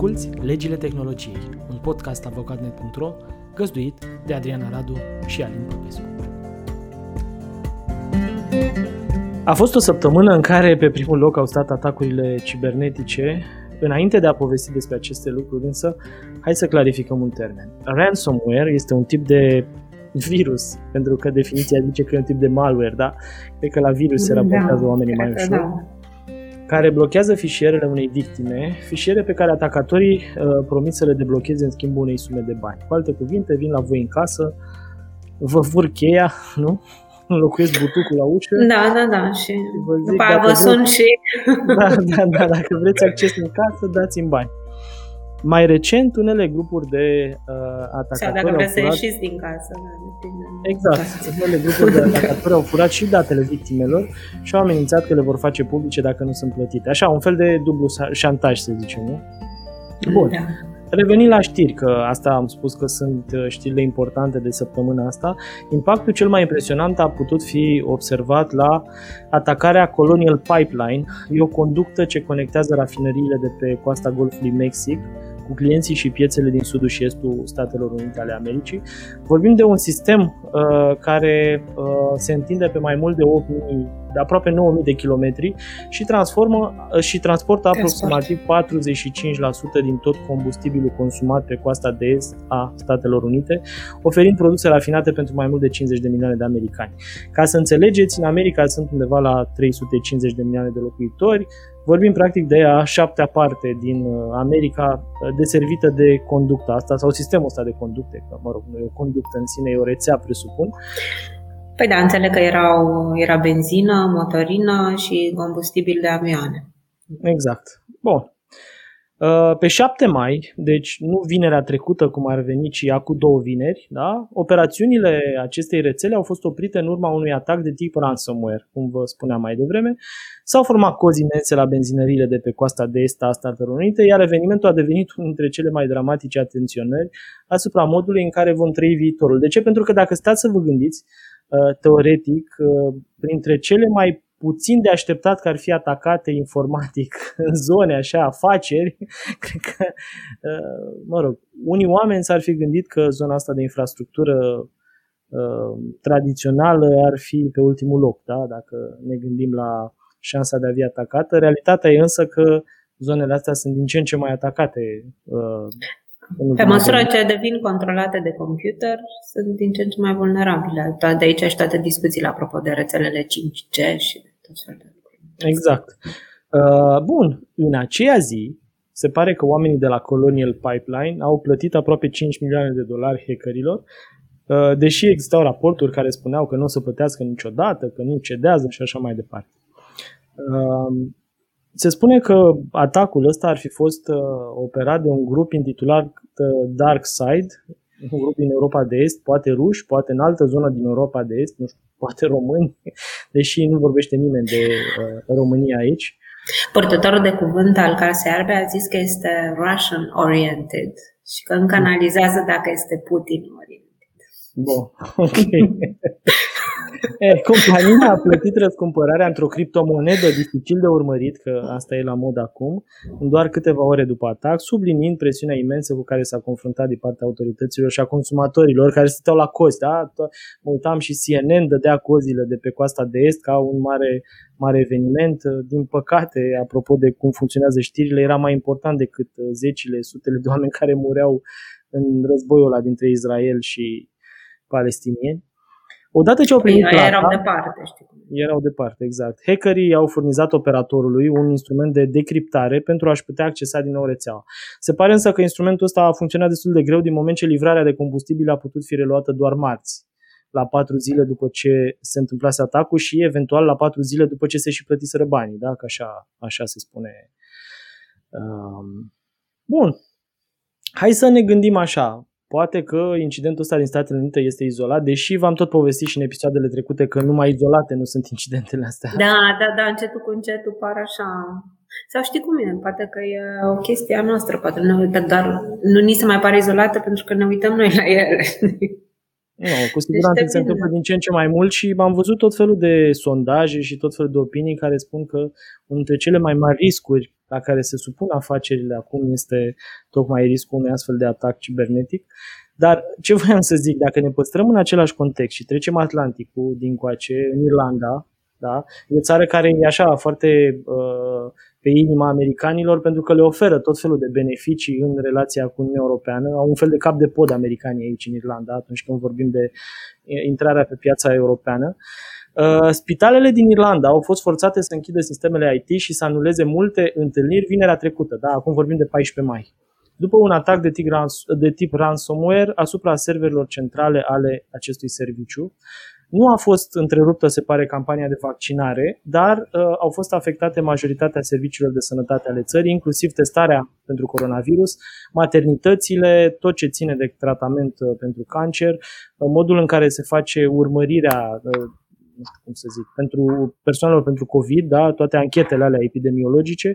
Asculți Legile Tehnologiei, un podcast avocatnet.ro găzduit de Adriana Radu și Alin Popescu. A fost o săptămână în care pe primul loc au stat atacurile cibernetice. Înainte de a povesti despre aceste lucruri, însă, hai să clarificăm un termen. Ransomware este un tip de virus, pentru că definiția zice că e un tip de malware, da? Cred că la virus se da, raportează da, oamenii mai ușor. Da care blochează fișierele unei victime, fișiere pe care atacatorii uh, promit să le deblocheze în schimbul unei sume de bani. Cu alte cuvinte, vin la voi în casă, vă fur cheia, nu? Înlocuiesc butucul la ușă. Da, da, da. Și vă zic, după aia vă sun și... Da, da, da. Dacă vreți acces în casă, dați-mi bani. Mai recent, unele grupuri de uh, atacatori Sau dacă vreți să ieșiți din casă. Da, exact. Unele grupuri de atacatori au furat și datele victimelor și au amenințat că le vor face publice dacă nu sunt plătite. Așa, un fel de dublu șantaj, să zicem, nu? Bun. Da. Revenind la știri, că asta am spus că sunt uh, știrile importante de săptămâna asta, impactul cel mai impresionant a putut fi observat la atacarea Colonial Pipeline, e o conductă ce conectează rafinăriile de pe coasta Golfului Mexic cu clienții și piețele din sudul și estul Statelor Unite ale Americii. Vorbim de un sistem uh, care uh, se întinde pe mai mult de 8.000, de aproape 9.000 de kilometri și transformă uh, și transportă aproximativ 45% din tot combustibilul consumat pe coasta de est a Statelor Unite, oferind produse rafinate pentru mai mult de 50 de milioane de americani. Ca să înțelegeți, în America sunt undeva la 350 de milioane de locuitori, Vorbim practic de a șaptea parte din uh, America uh, deservită de conducta asta sau sistemul ăsta de conducte, că mă rog, nu e o conductă în sine, e o rețea, presupun. Păi da, înțeleg că erau, era benzină, motorină și combustibil de avioane. Exact. Bun. Uh, pe 7 mai, deci nu vinerea trecută cum ar veni, ci acum două vineri, da? operațiunile acestei rețele au fost oprite în urma unui atac de tip ransomware, cum vă spuneam mai devreme. S-au format cozi imense la benzinările de pe coasta de est a Statelor Unite, iar evenimentul a devenit unul dintre cele mai dramatice atenționări asupra modului în care vom trăi viitorul. De ce? Pentru că dacă stați să vă gândiți, uh, teoretic, uh, printre cele mai puțin de așteptat că ar fi atacate informatic în zone așa, afaceri, cred că, uh, mă rog, unii oameni s-ar fi gândit că zona asta de infrastructură uh, tradițională ar fi pe ultimul loc, da? dacă ne gândim la șansa de a fi atacată. Realitatea e însă că zonele astea sunt din ce în ce mai atacate. Uh, pe măsură ce devin controlate de computer, sunt din ce în ce mai vulnerabile. De aici și toate discuțiile apropo de rețelele 5G și Exact. Uh, bun, în aceea zi, se pare că oamenii de la Colonial Pipeline au plătit aproape 5 milioane de dolari hackerilor, uh, deși existau raporturi care spuneau că nu o să plătească niciodată, că nu cedează și așa mai departe. Uh, se spune că atacul ăsta ar fi fost operat de un grup intitulat Dark Side, un grup din Europa de Est, poate ruși, poate în altă zonă din Europa de Est, nu știu, poate români, deși nu vorbește nimeni de uh, România aici. Purtătorul de cuvânt al Casei Arbe a zis că este Russian oriented și că încă analizează dacă este Putin oriented. Bun, ok. E, compania a plătit răscumpărarea într-o criptomonedă dificil de urmărit, că asta e la mod acum, în doar câteva ore după atac, subliniind presiunea imensă cu care s-a confruntat din partea autorităților și a consumatorilor care stăteau la cozi. Da? Mă uitam și CNN dădea cozile de pe coasta de est ca un mare, mare eveniment. Din păcate, apropo de cum funcționează știrile, era mai important decât zecile, sutele de oameni care mureau în războiul ăla dintre Israel și palestinieni. Odată ce au primit plata, erau departe, știi Erau departe, exact. Hackerii au furnizat operatorului un instrument de decriptare pentru a-și putea accesa din nou rețeaua. Se pare însă că instrumentul ăsta a funcționat destul de greu din moment ce livrarea de combustibil a putut fi reluată doar marți, la patru zile după ce se întâmplase atacul și eventual la patru zile după ce se și plătiseră banii, da? că așa, așa se spune. Um, bun, hai să ne gândim așa. Poate că incidentul ăsta din Statele Unite este izolat, deși v-am tot povestit și în episoadele trecute că numai izolate nu sunt incidentele astea. Da, da, da, încetul cu încetul par așa. Sau știi cum e, poate că e o chestie a noastră, poate ne uităm, dar nu ni se mai pare izolată pentru că ne uităm noi la ele. Nu, cu siguranță deci se întâmplă din ce în ce mai mult și am văzut tot felul de sondaje și tot felul de opinii care spun că unul dintre cele mai mari riscuri la care se supun afacerile acum este tocmai riscul unui astfel de atac cibernetic. Dar ce voiam să zic, dacă ne păstrăm în același context și trecem Atlanticul din coace, în Irlanda, da? e o țară care e așa foarte uh, pe inima americanilor pentru că le oferă tot felul de beneficii în relația cu Uniunea Europeană. Au un fel de cap de pod americanii aici în Irlanda atunci când vorbim de intrarea pe piața europeană. Uh, spitalele din Irlanda au fost forțate să închidă sistemele IT și să anuleze multe întâlniri vinerea trecută, da? acum vorbim de 14 mai, după un atac de tip, de tip ransomware asupra serverilor centrale ale acestui serviciu. Nu a fost întreruptă, se pare, campania de vaccinare, dar uh, au fost afectate majoritatea serviciilor de sănătate ale țării, inclusiv testarea pentru coronavirus, maternitățile, tot ce ține de tratament uh, pentru cancer, uh, modul în care se face urmărirea uh, nu știu cum să zic, pentru persoanelor pentru COVID, da, toate anchetele alea epidemiologice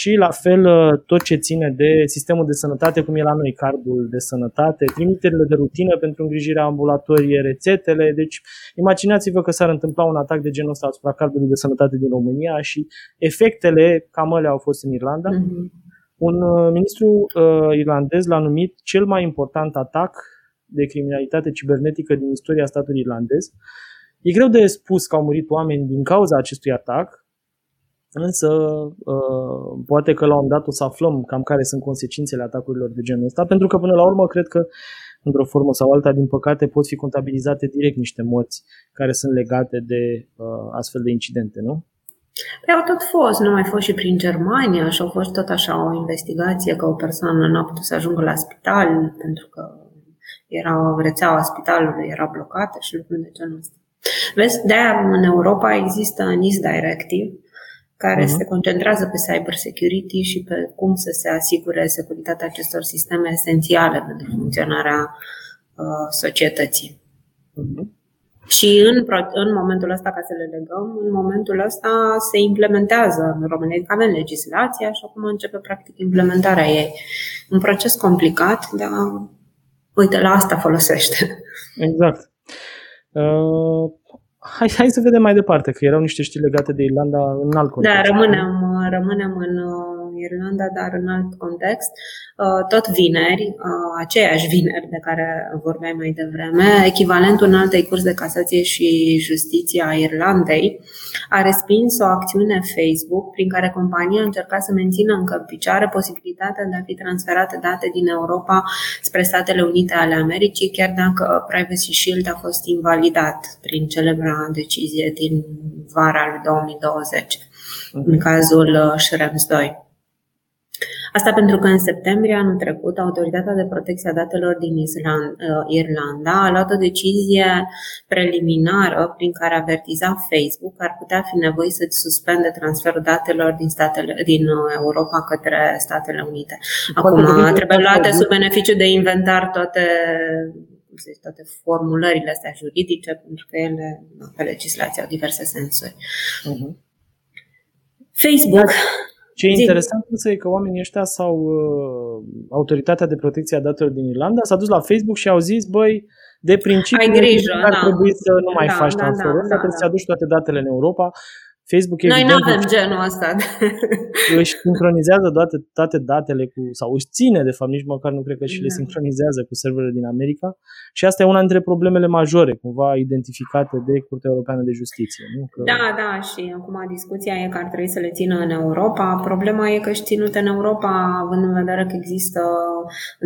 și la fel uh, tot ce ține de sistemul de sănătate, cum e la noi cardul de sănătate, trimiterile de rutină pentru îngrijirea ambulatorie, rețetele. Deci imaginați-vă că s-ar întâmpla un atac de genul ăsta asupra cardului de sănătate din România și efectele cam alea au fost în Irlanda. Mm-hmm. Un uh, ministru uh, irlandez l-a numit cel mai important atac de criminalitate cibernetică din istoria statului irlandez. E greu de spus că au murit oameni din cauza acestui atac, însă uh, poate că la un dat o să aflăm cam care sunt consecințele atacurilor de genul ăsta, pentru că până la urmă cred că într-o formă sau alta, din păcate, pot fi contabilizate direct niște morți care sunt legate de uh, astfel de incidente, nu? Păi au tot fost, nu mai fost și prin Germania și au fost tot așa o investigație că o persoană nu a putut să ajungă la spital pentru că era rețeaua spitalului era blocată și lucruri de genul ăsta. Vezi, de-aia în Europa există NIS Directive, care uh-huh. se concentrează pe cyber security și pe cum să se asigure securitatea acestor sisteme esențiale pentru funcționarea uh, societății. Uh-huh. Și în, în momentul ăsta, ca să le legăm, în momentul ăsta se implementează în România, adică avem legislația și acum începe practic implementarea ei. Un proces complicat, dar uite, la asta folosește. Exact. Uh, hai, hai să vedem mai departe, că erau niște știri legate de Irlanda în alt context. Da, rămânem, rămânem în uh, Irlanda, dar în alt context. Uh, tot vineri, uh, aceeași vineri de care vorbeai mai devreme, echivalentul în altei curs de casație și justiție a Irlandei a respins o acțiune Facebook prin care compania încerca să mențină încă în picioare posibilitatea de a fi transferate date din Europa spre Statele Unite ale Americii, chiar dacă Privacy Shield a fost invalidat prin celebra decizie din vara lui 2020, în cazul Schrems 2. Asta pentru că în septembrie anul trecut, Autoritatea de Protecție a Datelor din Island, uh, Irlanda a luat o decizie preliminară prin care avertiza Facebook că ar putea fi nevoie să suspende transferul datelor din, statele, din uh, Europa către Statele Unite. Acum trebuie luate sub beneficiu de inventar toate toate formulările astea juridice, pentru că ele, pe legislație, au diverse sensuri. Uh-huh. Facebook ce e interesant însă e că oamenii ăștia sau uh, autoritatea de protecție a datelor din Irlanda s-a dus la Facebook și au zis, băi, de principiu Ai grijă, ar da. trebui să nu mai da, faci da, transferul da, da, trebuie da. să aduci toate datele în Europa Facebook Noi nu avem genul ăsta. Își sincronizează toate, toate datele cu, sau își ține, de fapt, nici măcar nu cred că și le da. sincronizează cu serverele din America și asta e una dintre problemele majore, cumva identificate de Curtea Europeană de Justiție. Nu? Că... Da, da, și acum discuția e că ar trebui să le țină în Europa. Problema e că și ținute în Europa, având în vedere că există,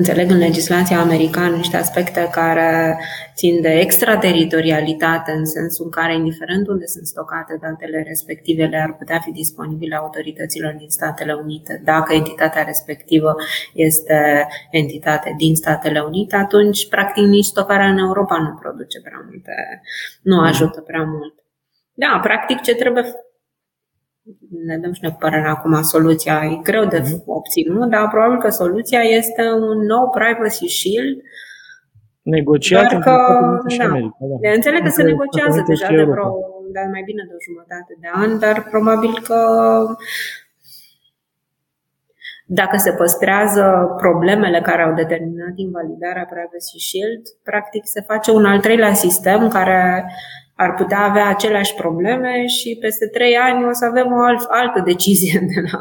înțeleg în legislația americană, niște aspecte care țin de extrateritorialitate, în sensul în care, indiferent unde sunt stocate datele respective, respectivele ar putea fi disponibile autorităților din Statele Unite. Dacă entitatea respectivă este entitate din Statele Unite, atunci, practic, nici stocarea în Europa nu produce prea multe, nu mhm. ajută prea mult. Da, practic, ce trebuie ne dăm și noi părerea acum soluția. E greu de mhm. obținut, dar probabil că soluția este un nou privacy shield negociat Doar că, da. America, da. Înțeleg că se negociază deja de vreo de mai bine de o jumătate de an, dar probabil că dacă se păstrează problemele care au determinat invalidarea Privacy Shield, practic se face un al treilea sistem care ar putea avea aceleași probleme și peste trei ani o să avem o alt, altă decizie de la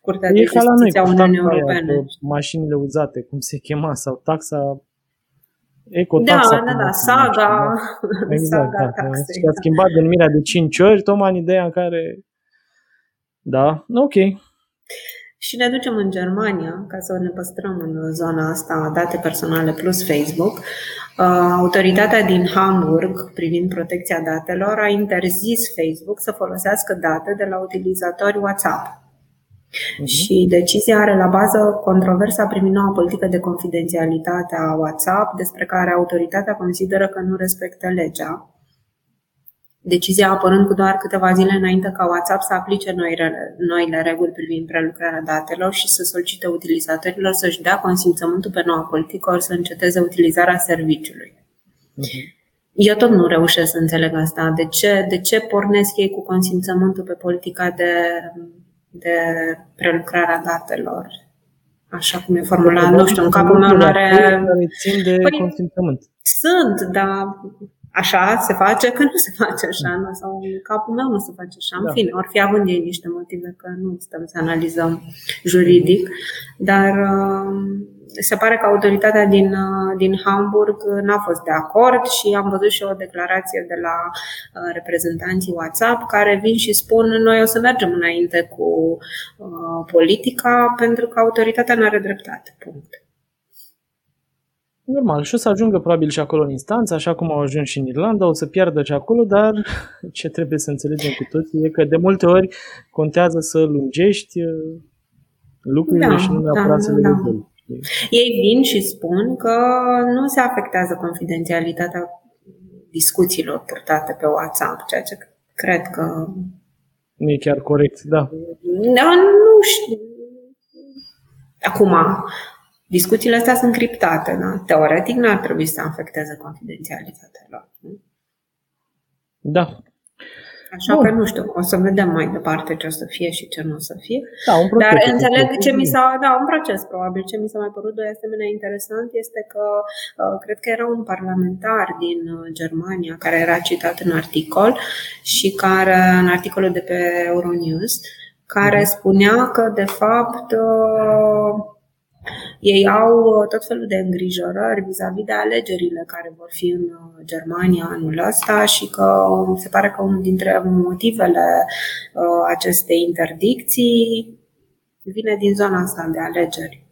Curtea de Justiție a Uniunii Europene. Mașinile uzate, cum se chema, sau taxa ecotaxa. Da, da, da, saga. Exact, saga da. Și a schimbat denumirea de 5 ori, tocmai în ideea în care... Da, ok. Și ne ducem în Germania, ca să ne păstrăm în zona asta date personale plus Facebook. Uh, autoritatea din Hamburg, privind protecția datelor, a interzis Facebook să folosească date de la utilizatori WhatsApp. Uh-huh. Și decizia are la bază controversa privind noua politică de confidențialitate a WhatsApp, despre care autoritatea consideră că nu respectă legea Decizia apărând cu doar câteva zile înainte ca WhatsApp să aplice noile, noile reguli privind prelucrarea datelor și să solicite utilizatorilor să-și dea consimțământul pe noua politică ori să înceteze utilizarea serviciului. Uh-huh. Eu tot nu reușesc să înțeleg asta. De ce, de ce pornesc ei cu consimțământul pe politica de, de prelucrare a datelor? Așa cum e formulat, nu știu, în capul meu nu are... Țin de păi, consimțământ. Sunt, dar așa se face, că nu se face așa, nu? sau în capul meu nu se face așa. Da. În fine, or fi având ei niște motive că nu stăm să analizăm juridic, dar uh, se pare că autoritatea din, uh, din Hamburg n-a fost de acord și am văzut și o declarație de la uh, reprezentanții WhatsApp care vin și spun noi o să mergem înainte cu politica pentru că autoritatea nu are dreptate. Punct. Normal, și o să ajungă probabil și acolo în instanță, așa cum au ajuns și în Irlanda, o să piardă și acolo, dar ce trebuie să înțelegem cu toții e că de multe ori contează să lungești uh, lucrurile da, și nu neapărat da, să le da. rezolvi. Ei vin și spun că nu se afectează confidențialitatea discuțiilor purtate pe WhatsApp, ceea ce cred că... Nu e chiar corect, da. Da, nu știu. Acum, Discuțiile astea sunt criptate, da? Teoretic nu ar trebui să afecteze confidențialitatea lor. Nu? Da. Așa Bun. că nu știu, o să vedem mai departe ce o să fie și ce nu o să fie. Da, un proces, Dar înțeleg ce mi s-a, da, un proces probabil. Ce mi s-a mai părut de asemenea interesant este că uh, cred că era un parlamentar din uh, Germania care era citat în articol și care, în articolul de pe Euronews, care mhm. spunea că de fapt uh, ei au uh, tot felul de îngrijorări vis-a-vis de alegerile care vor fi în uh, Germania anul ăsta și că um, se pare că unul dintre motivele uh, acestei interdicții vine din zona asta de alegeri.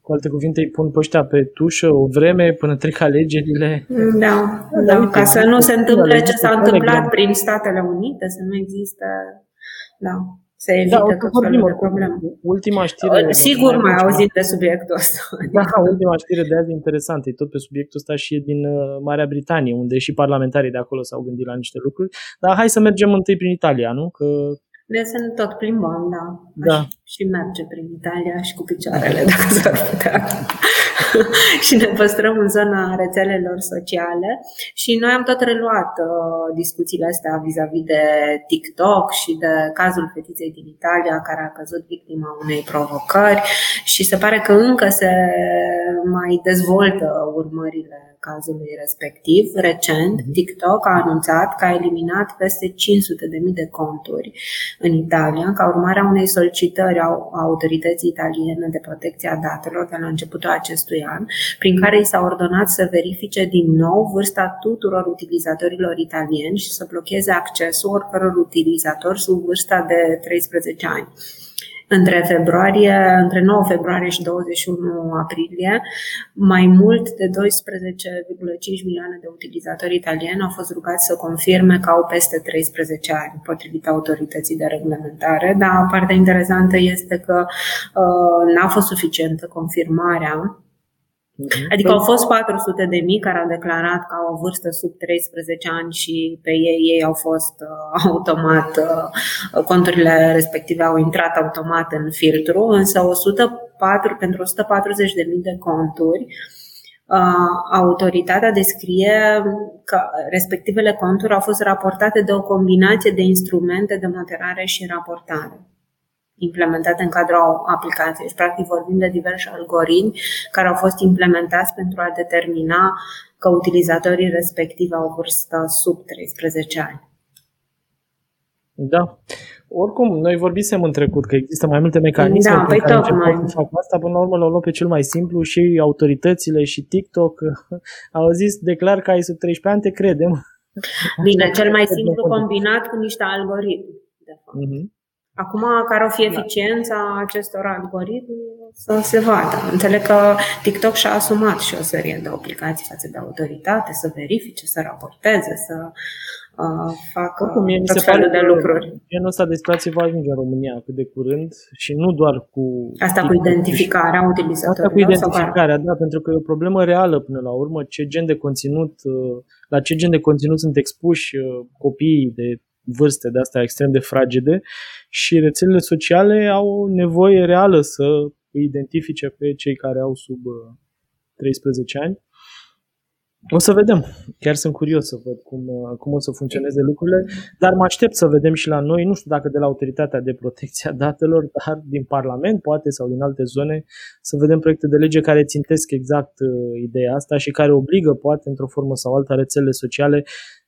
Cu alte cuvinte, îi pun pe pe tușă o vreme până trec alegerile. Da, da, da ca să nu se întâmple ce s-a întâmplat prin Statele Unite, să nu existe. Da se da, evită da, tot felul de probleme. Ultima știre... Sigur mai auzit de subiectul ăsta. Da, ultima știre de azi interesantă. E tot pe subiectul ăsta și e din uh, Marea Britanie, unde și parlamentarii de acolo s-au gândit la niște lucruri. Dar hai să mergem întâi prin Italia, nu? Că de să ne tot plimbăm, da. da. Și merge prin Italia și cu picioarele, dacă s-ar putea. și ne păstrăm în zona rețelelor sociale. Și noi am tot reluat uh, discuțiile astea vis-a-vis de TikTok și de cazul fetiței din Italia care a căzut victima unei provocări și se pare că încă se mai dezvoltă urmările cazului respectiv. Recent, mhm. TikTok a anunțat că a eliminat peste 500.000 de conturi în Italia ca urmare a unei solicitări a autorității italiene de protecție a datelor de la începutul acestui an, prin care i s-a ordonat să verifice din nou vârsta tuturor utilizatorilor italieni și să blocheze accesul oricăror utilizatori sub vârsta de 13 ani între februarie, între 9 februarie și 21 aprilie, mai mult de 12,5 milioane de utilizatori italieni au fost rugați să confirme că au peste 13 ani, potrivit autorității de reglementare. Dar partea interesantă este că uh, n-a fost suficientă confirmarea Mhm. Adică au fost 400 de mii care au declarat că au o vârstă sub 13 ani și pe ei, ei au fost uh, automat, uh, conturile respective au intrat automat în filtru, însă 104, pentru 140 de mii de conturi uh, autoritatea descrie că respectivele conturi au fost raportate de o combinație de instrumente de moderare și raportare implementate în cadrul aplicației. Și, practic, vorbim de diversi algoritmi care au fost implementați pentru a determina că utilizatorii respectivi au vârstă sub 13 ani. Da. Oricum, noi vorbisem în trecut că există mai multe mecanisme da, păi care tocmai. să fac asta. Până la urmă l-au luat pe cel mai simplu și autoritățile și TikTok au zis, declar că ai sub 13 ani, te credem. Bine, cel mai simplu combinat cu niște algoritmi, de fapt. Mm-hmm. Acum, care o fi da. eficiența da. acestor algoritmi, să se vadă. Înțeleg că TikTok și-a asumat și o serie de obligații față de autoritate, să verifice, să raporteze, să uh, facă Oricum, mie tot felul de lucruri. Genul ăsta de situație va ajunge în România cât de curând și nu doar cu... Asta cu identificarea utilizatorilor? Asta cu identificarea, da, pentru că e o problemă reală până la urmă, ce gen de conținut, uh, la ce gen de conținut sunt expuși uh, copiii de vârste de astea extrem de fragede și rețelele sociale au nevoie reală să îi identifice pe cei care au sub 13 uh, ani. O să vedem. Chiar sunt curios să văd cum, uh, cum o să funcționeze lucrurile, dar mă aștept să vedem și la noi, nu știu dacă de la Autoritatea de Protecție a Datelor, dar din Parlament, poate, sau din alte zone, să vedem proiecte de lege care țintesc exact uh, ideea asta și care obligă, poate, într-o formă sau alta, rețelele sociale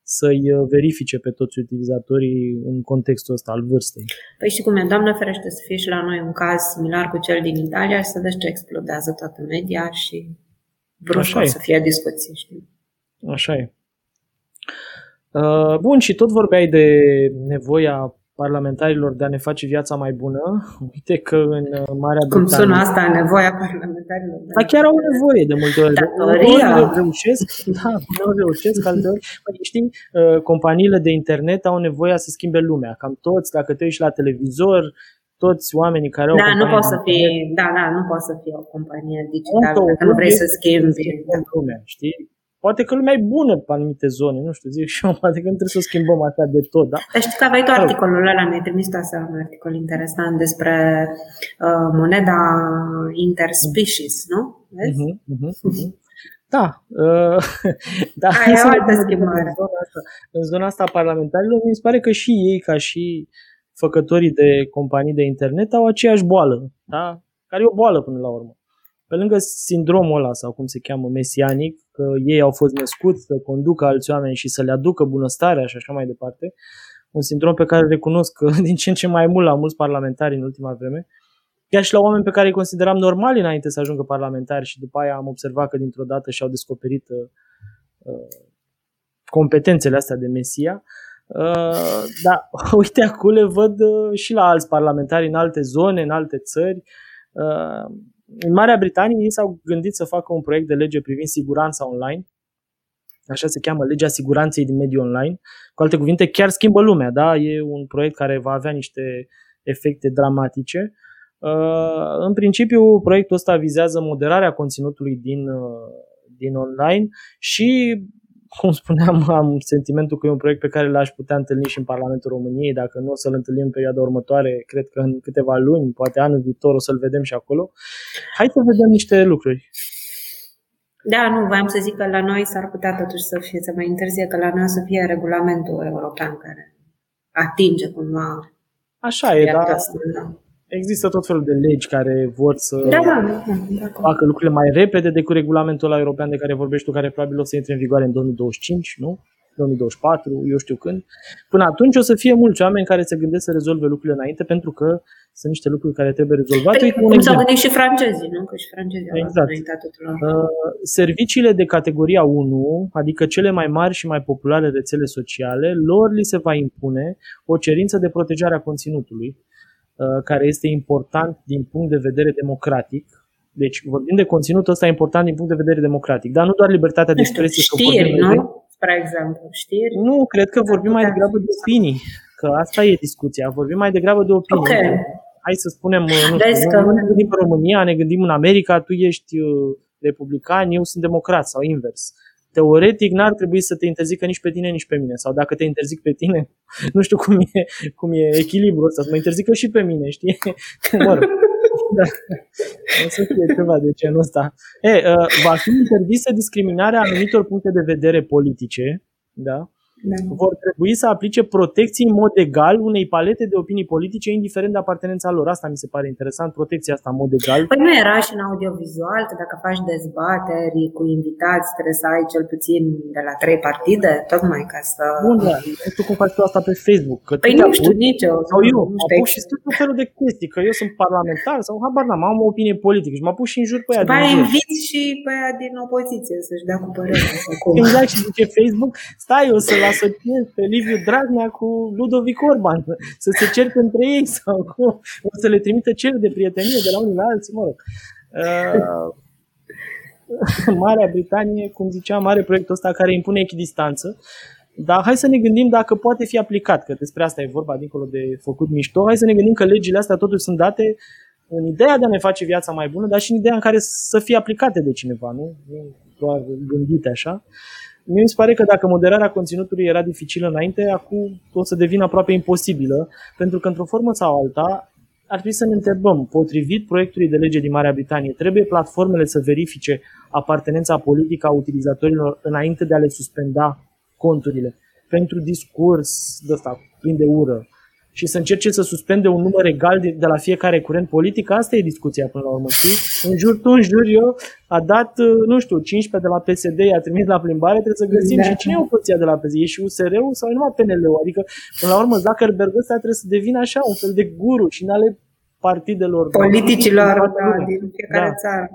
să-i uh, verifice pe toți utilizatorii în contextul ăsta al vârstei. Păi și cum e, Doamne ferește să fie și la noi un caz similar cu cel din Italia și să vezi ce explodează toată media și brusc să fie discuție, știi? Așa e. Uh, bun, și tot vorbeai de nevoia parlamentarilor de a ne face viața mai bună. Uite că în uh, Marea Cum Britanie... sună asta, nevoia parlamentarilor? Da, chiar au nevoie de multe ori. Datoria. Nu reușesc, da, nu reușesc, alteori. Păi, știi, uh, companiile de internet au nevoie să schimbe lumea. Cam toți, dacă te uiți la televizor, toți oamenii care au Da, nu poți să fie, da, da, nu poți să fie o companie digitală dacă nu vrei să schimbi. Lumea, știi? Poate că lumea e bună pe anumite zone, nu știu, zic și eu, poate că nu trebuie să o schimbăm așa de tot, da? Dar știi că aveai tu articolul ăla, mi-ai trimis tu asta un articol interesant despre uh, moneda interspecies, nu? Vezi? Uh-huh, uh-huh, uh-huh. Da, uh, da. Aia e o altă schimbare. În zona, asta, în zona asta a parlamentarilor, mi se pare că și ei, ca și făcătorii de companii de internet, au aceeași boală, da? care e o boală până la urmă. Pe lângă sindromul ăla, sau cum se cheamă, mesianic, că ei au fost născuți să conducă alți oameni și să le aducă bunăstarea și așa mai departe, un sindrom pe care îl recunosc că din ce în ce mai mult la mulți parlamentari în ultima vreme, chiar și la oameni pe care îi consideram normali înainte să ajungă parlamentari și după aia am observat că dintr-o dată și-au descoperit uh, uh competențele astea de Mesia. Uh, da, uite, acum le văd uh, și la alți parlamentari în alte zone, în alte țări. Uh, în Marea Britanie ei s-au gândit să facă un proiect de lege privind siguranța online, așa se cheamă legea siguranței din mediul online. Cu alte cuvinte, chiar schimbă lumea, da? E un proiect care va avea niște efecte dramatice. Uh, în principiu, proiectul ăsta vizează moderarea conținutului din, uh, din online și cum spuneam, am sentimentul că e un proiect pe care l-aș putea întâlni și în Parlamentul României. Dacă nu o să-l întâlnim în perioada următoare, cred că în câteva luni, poate anul viitor, o să-l vedem și acolo. Hai să vedem niște lucruri. Da, nu, voiam să zic că la noi s-ar putea totuși să fie, să mai întârzie, că la noi o să fie regulamentul european care atinge cumva Așa e, da. Asta, da. Există tot felul de legi care vor să da, da, da, da, facă lucrurile mai repede decât regulamentul ăla european de care vorbești tu, care probabil o să intre în vigoare în 2025, nu? 2024, eu știu când. Până atunci o să fie mulți oameni care se gândesc să rezolve lucrurile înainte pentru că sunt niște lucruri care trebuie rezolvate. Păi, cum s-au gândit și francezii, nu? Că și francezii exact. au uh, Serviciile de categoria 1, adică cele mai mari și mai populare rețele sociale, lor li se va impune o cerință de protejare a conținutului Uh, care este important din punct de vedere democratic. Deci vorbim de conținutul ăsta important din punct de vedere democratic, dar nu doar libertatea de expresie. Știri, nu? De... Spre exemplu, știri? Nu, cred că vorbim mai degrabă de opinii, că asta e discuția. Vorbim mai degrabă de opinii. Okay. Hai să spunem, uh, nu, știu, că... nu ne gândim în România, ne gândim în America, tu ești uh, republican, eu sunt democrat sau invers. Uh, teoretic n-ar trebui să te interzică nici pe tine, nici pe mine. Sau dacă te interzic pe tine, nu știu cum e, cum e echilibrul ăsta, să mă interzică și pe mine, știi? Mă rog. Da. O să fie ceva de genul ăsta. E, uh, va fi interzisă discriminarea anumitor puncte de vedere politice, da? Da. vor trebui să aplice protecții în mod egal unei palete de opinii politice, indiferent de apartenența lor. Asta mi se pare interesant, protecția asta în mod egal. Păi nu era și în audiovizual că dacă faci dezbateri cu invitați, trebuie să ai cel puțin de la trei partide, tocmai ca să... Bun, da. Nu știu cum faci tu asta pe Facebook. Că păi nu știu nici eu. Sau eu, nu știu, și tot felul de chestii, că eu sunt parlamentar sau habar n-am, am o opinie politică și mă pus și în jur pe ea. După inviți și pe aia din opoziție să-și dea cu părerea. exact, și zice Facebook, stai, o să las asociez pe Liviu Dragnea cu Ludovic Orban, să se certe între ei sau cum, o să le trimită cer de prietenie de la unii la alții, mă rog. Uh, Marea Britanie, cum ziceam, are proiectul ăsta care impune echidistanță, dar hai să ne gândim dacă poate fi aplicat, că despre asta e vorba, dincolo de făcut mișto, hai să ne gândim că legile astea totuși sunt date în ideea de a ne face viața mai bună, dar și în ideea în care să fie aplicate de cineva, nu? Nu doar gândite așa. Mie mi se pare că dacă moderarea conținutului era dificilă înainte, acum o să devină aproape imposibilă, pentru că într-o formă sau alta ar trebui să ne întrebăm, potrivit proiectului de lege din Marea Britanie, trebuie platformele să verifice apartenența politică a utilizatorilor înainte de a le suspenda conturile? Pentru discurs de ăsta, plin de ură, și să încerce să suspende un număr egal de, de la fiecare curent politic, asta e discuția până la urmă, știi? În jur tu, în jur eu, a dat, uh, nu știu, 15 de la PSD, i-a trimis la plimbare, trebuie să găsim da. și cine e opoziția de la PSD, e și USR-ul sau e numai PNL-ul, adică până la urmă Zuckerberg ăsta trebuie să devină așa, un fel de guru și în ale partidelor. Politicilor, da, din fiecare da. țară.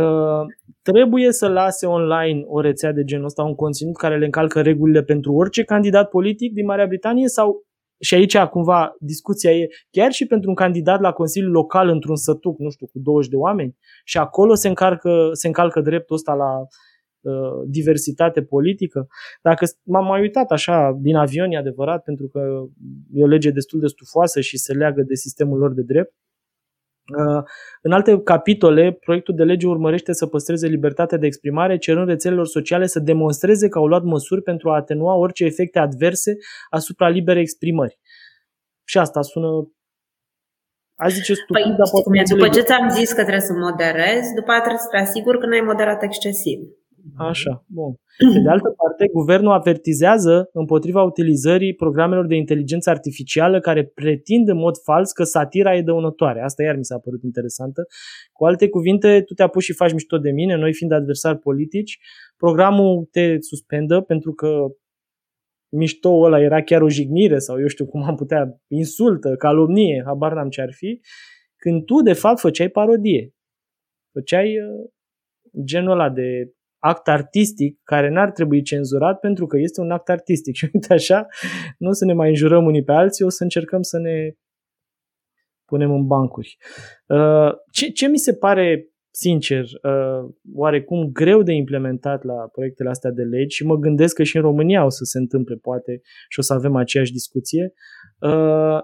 Uh, trebuie să lase online o rețea de genul ăsta, un conținut care le încalcă regulile pentru orice candidat politic din Marea Britanie sau și aici cumva discuția e chiar și pentru un candidat la Consiliul Local într-un sătuc, nu știu, cu 20 de oameni și acolo se, încarcă, se încalcă dreptul ăsta la uh, diversitate politică. Dacă m-am mai uitat așa din avion, e adevărat, pentru că e o lege destul de stufoasă și se leagă de sistemul lor de drept, Uh, în alte capitole, proiectul de lege urmărește să păstreze libertatea de exprimare, cerând rețelelor sociale să demonstreze că au luat măsuri pentru a atenua orice efecte adverse asupra liberei exprimări. Și asta sună a zice stupid, păi, dar poate După ce ți-am zis că trebuie să moderezi, după aceea trebuie să te asiguri că n-ai moderat excesiv. Așa, bun. Pe de altă parte, guvernul avertizează împotriva utilizării programelor de inteligență artificială care pretind în mod fals că satira e dăunătoare. Asta iar mi s-a părut interesantă. Cu alte cuvinte, tu te apuci și faci mișto de mine, noi fiind adversari politici, programul te suspendă pentru că mișto ăla era chiar o jignire sau eu știu cum am putea, insultă, calomnie, habar n-am ce ar fi, când tu de fapt făceai parodie. Făceai uh, genul ăla de act artistic care n-ar trebui cenzurat pentru că este un act artistic. Și uite așa, nu o să ne mai înjurăm unii pe alții, o să încercăm să ne punem în bancuri. Uh, ce, ce mi se pare, sincer, uh, oarecum greu de implementat la proiectele astea de legi și mă gândesc că și în România o să se întâmple poate și o să avem aceeași discuție, uh,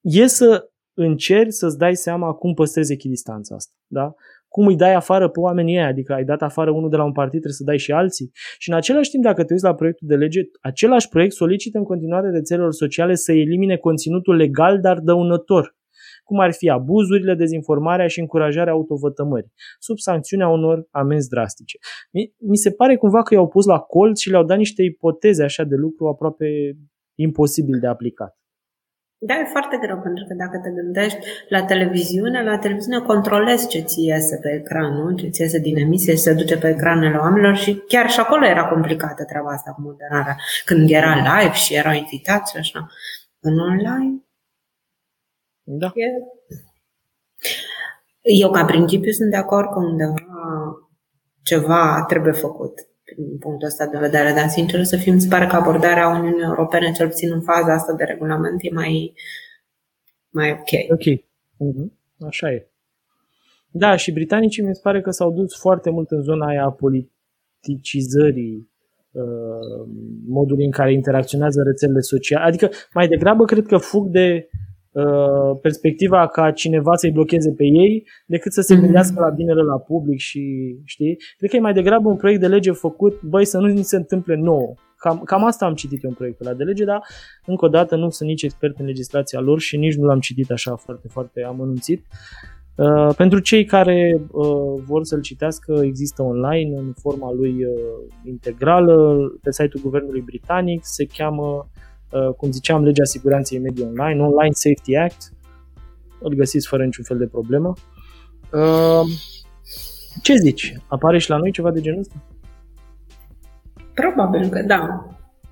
e să încerci să-ți dai seama cum păstrezi echidistanța asta. Da? Cum îi dai afară pe oamenii ăia, adică ai dat afară unul de la un partid, trebuie să dai și alții. Și în același timp, dacă te uiți la proiectul de lege, același proiect solicită în continuare rețelelor sociale să elimine conținutul legal, dar dăunător, cum ar fi abuzurile, dezinformarea și încurajarea autovătămării, sub sancțiunea unor amenzi drastice. Mi se pare cumva că i-au pus la colț și le-au dat niște ipoteze așa de lucru aproape imposibil de aplicat. Da, e foarte greu, pentru că dacă te gândești la televiziune, la televiziune controlezi ce ți iese pe ecran, nu? ce ți iese din emisie și se duce pe ecranele oamenilor și chiar și acolo era complicată treaba asta cu moderarea, când era live și erau invitați și așa. În online? Da. E... Eu, ca principiu, sunt de acord că undeva ceva trebuie făcut din punctul ăsta de vedere, dar sincer să fim, se pare că abordarea Uniunii Europene, cel puțin în faza asta de regulament, e mai, mai ok. Ok. Uh-huh. Așa e. Da, și britanicii mi se pare că s-au dus foarte mult în zona aia a politicizării uh, modului în care interacționează rețelele sociale. Adică, mai degrabă, cred că fug de Uh, perspectiva ca cineva să-i blocheze pe ei decât să se mhm. gândească la binele la public și știi. Cred că e mai degrabă un proiect de lege făcut, băi, să nu ni se întâmple nouă. Cam, cam asta am citit eu în proiectul ăla de lege, dar încă o dată nu sunt nici expert în legislația lor și nici nu l-am citit așa foarte, foarte amănunțit. Uh, pentru cei care uh, vor să-l citească, există online în forma lui uh, integrală pe site-ul Guvernului Britanic, se cheamă, uh, cum ziceam, Legea Siguranței Medii Online, Online Safety Act, îl găsiți fără niciun fel de problemă. Uh, ce zici? Apare și la noi ceva de genul ăsta? Probabil că da.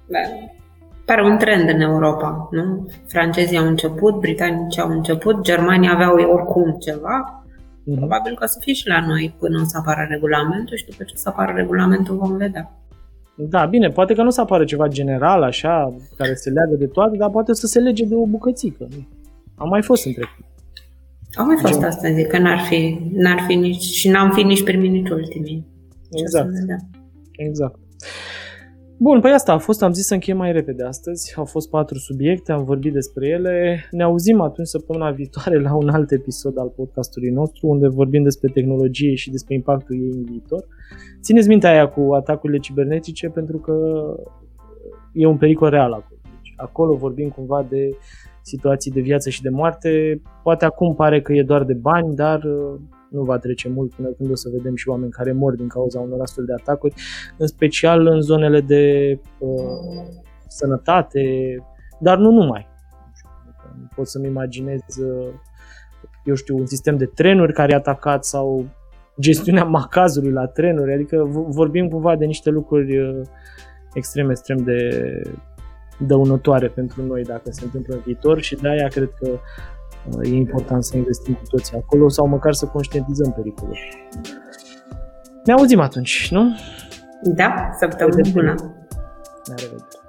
da. Pare un trend în Europa, nu? Francezii au început, britanicii au început, germanii aveau oricum ceva. Mm-hmm. Probabil că o să fie și la noi până o să apară regulamentul și după ce o să apară regulamentul vom vedea. Da, bine, poate că nu să apară ceva general așa, care se leagă de toate, dar poate să se lege de o bucățică. Am mai fost în trecut. Au mai fost Gen... asta, zic, că n-ar fi, n-ar fi nici, și n-am fi nici primit nici ultimii. Exact. Exact. Bun, păi asta a fost, am zis să încheiem mai repede astăzi. Au fost patru subiecte, am vorbit despre ele. Ne auzim atunci săptămâna viitoare la un alt episod al podcastului nostru, unde vorbim despre tehnologie și despre impactul ei în viitor. Țineți mintea aia cu atacurile cibernetice, pentru că e un pericol real acolo. Deci, acolo vorbim cumva de situații de viață și de moarte. Poate acum pare că e doar de bani, dar nu va trece mult până când o să vedem și oameni care mor din cauza unor astfel de atacuri, în special în zonele de uh, sănătate, dar nu numai. Nu pot să-mi imaginez, uh, eu știu, un sistem de trenuri care e atacat sau gestiunea macazului la trenuri, adică vorbim cumva de niște lucruri uh, extrem, extrem de dăunătoare pentru noi dacă se întâmplă în viitor și de aia cred că e important să investim cu toții acolo sau măcar să conștientizăm pericolul. Ne auzim atunci, nu? Da, săptămâna bună! Ne revedere!